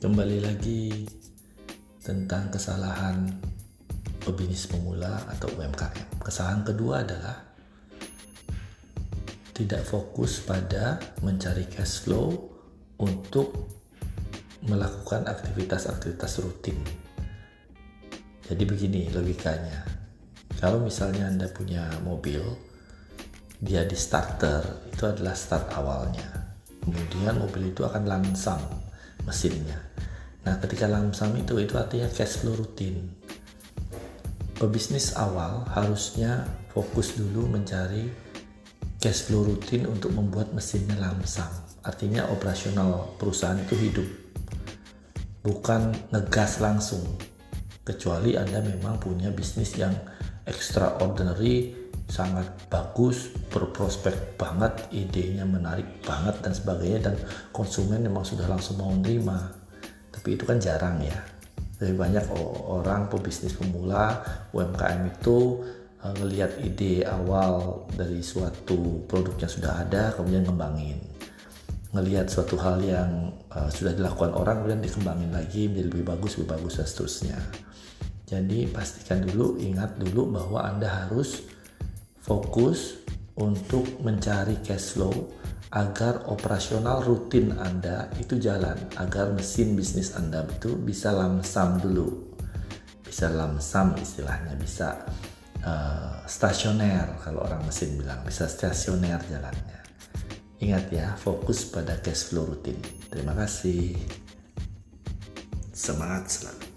kembali lagi tentang kesalahan pebisnis pemula atau UMKM. Kesalahan kedua adalah tidak fokus pada mencari cash flow untuk melakukan aktivitas-aktivitas rutin. Jadi begini logikanya. Kalau misalnya Anda punya mobil, dia di starter, itu adalah start awalnya. Kemudian mobil itu akan langsam mesinnya. Nah, ketika lamsam itu itu artinya cash flow rutin. Pebisnis awal harusnya fokus dulu mencari cash flow rutin untuk membuat mesinnya lamsam. Artinya operasional perusahaan itu hidup. Bukan ngegas langsung. Kecuali Anda memang punya bisnis yang extraordinary, sangat bagus, berprospek banget, idenya menarik banget dan sebagainya dan konsumen memang sudah langsung mau menerima. Tapi itu kan jarang ya. Lebih banyak orang pebisnis pemula UMKM itu uh, ngelihat ide awal dari suatu produk yang sudah ada kemudian ngembangin ngelihat suatu hal yang uh, sudah dilakukan orang kemudian dikembangin lagi menjadi lebih bagus lebih bagus dan seterusnya jadi pastikan dulu ingat dulu bahwa anda harus fokus untuk mencari cash flow agar operasional rutin Anda itu jalan, agar mesin bisnis Anda itu bisa lamsam dulu. Bisa lamsam istilahnya, bisa uh, stasioner kalau orang mesin bilang, bisa stasioner jalannya. Ingat ya, fokus pada cash flow rutin. Terima kasih. Semangat selalu.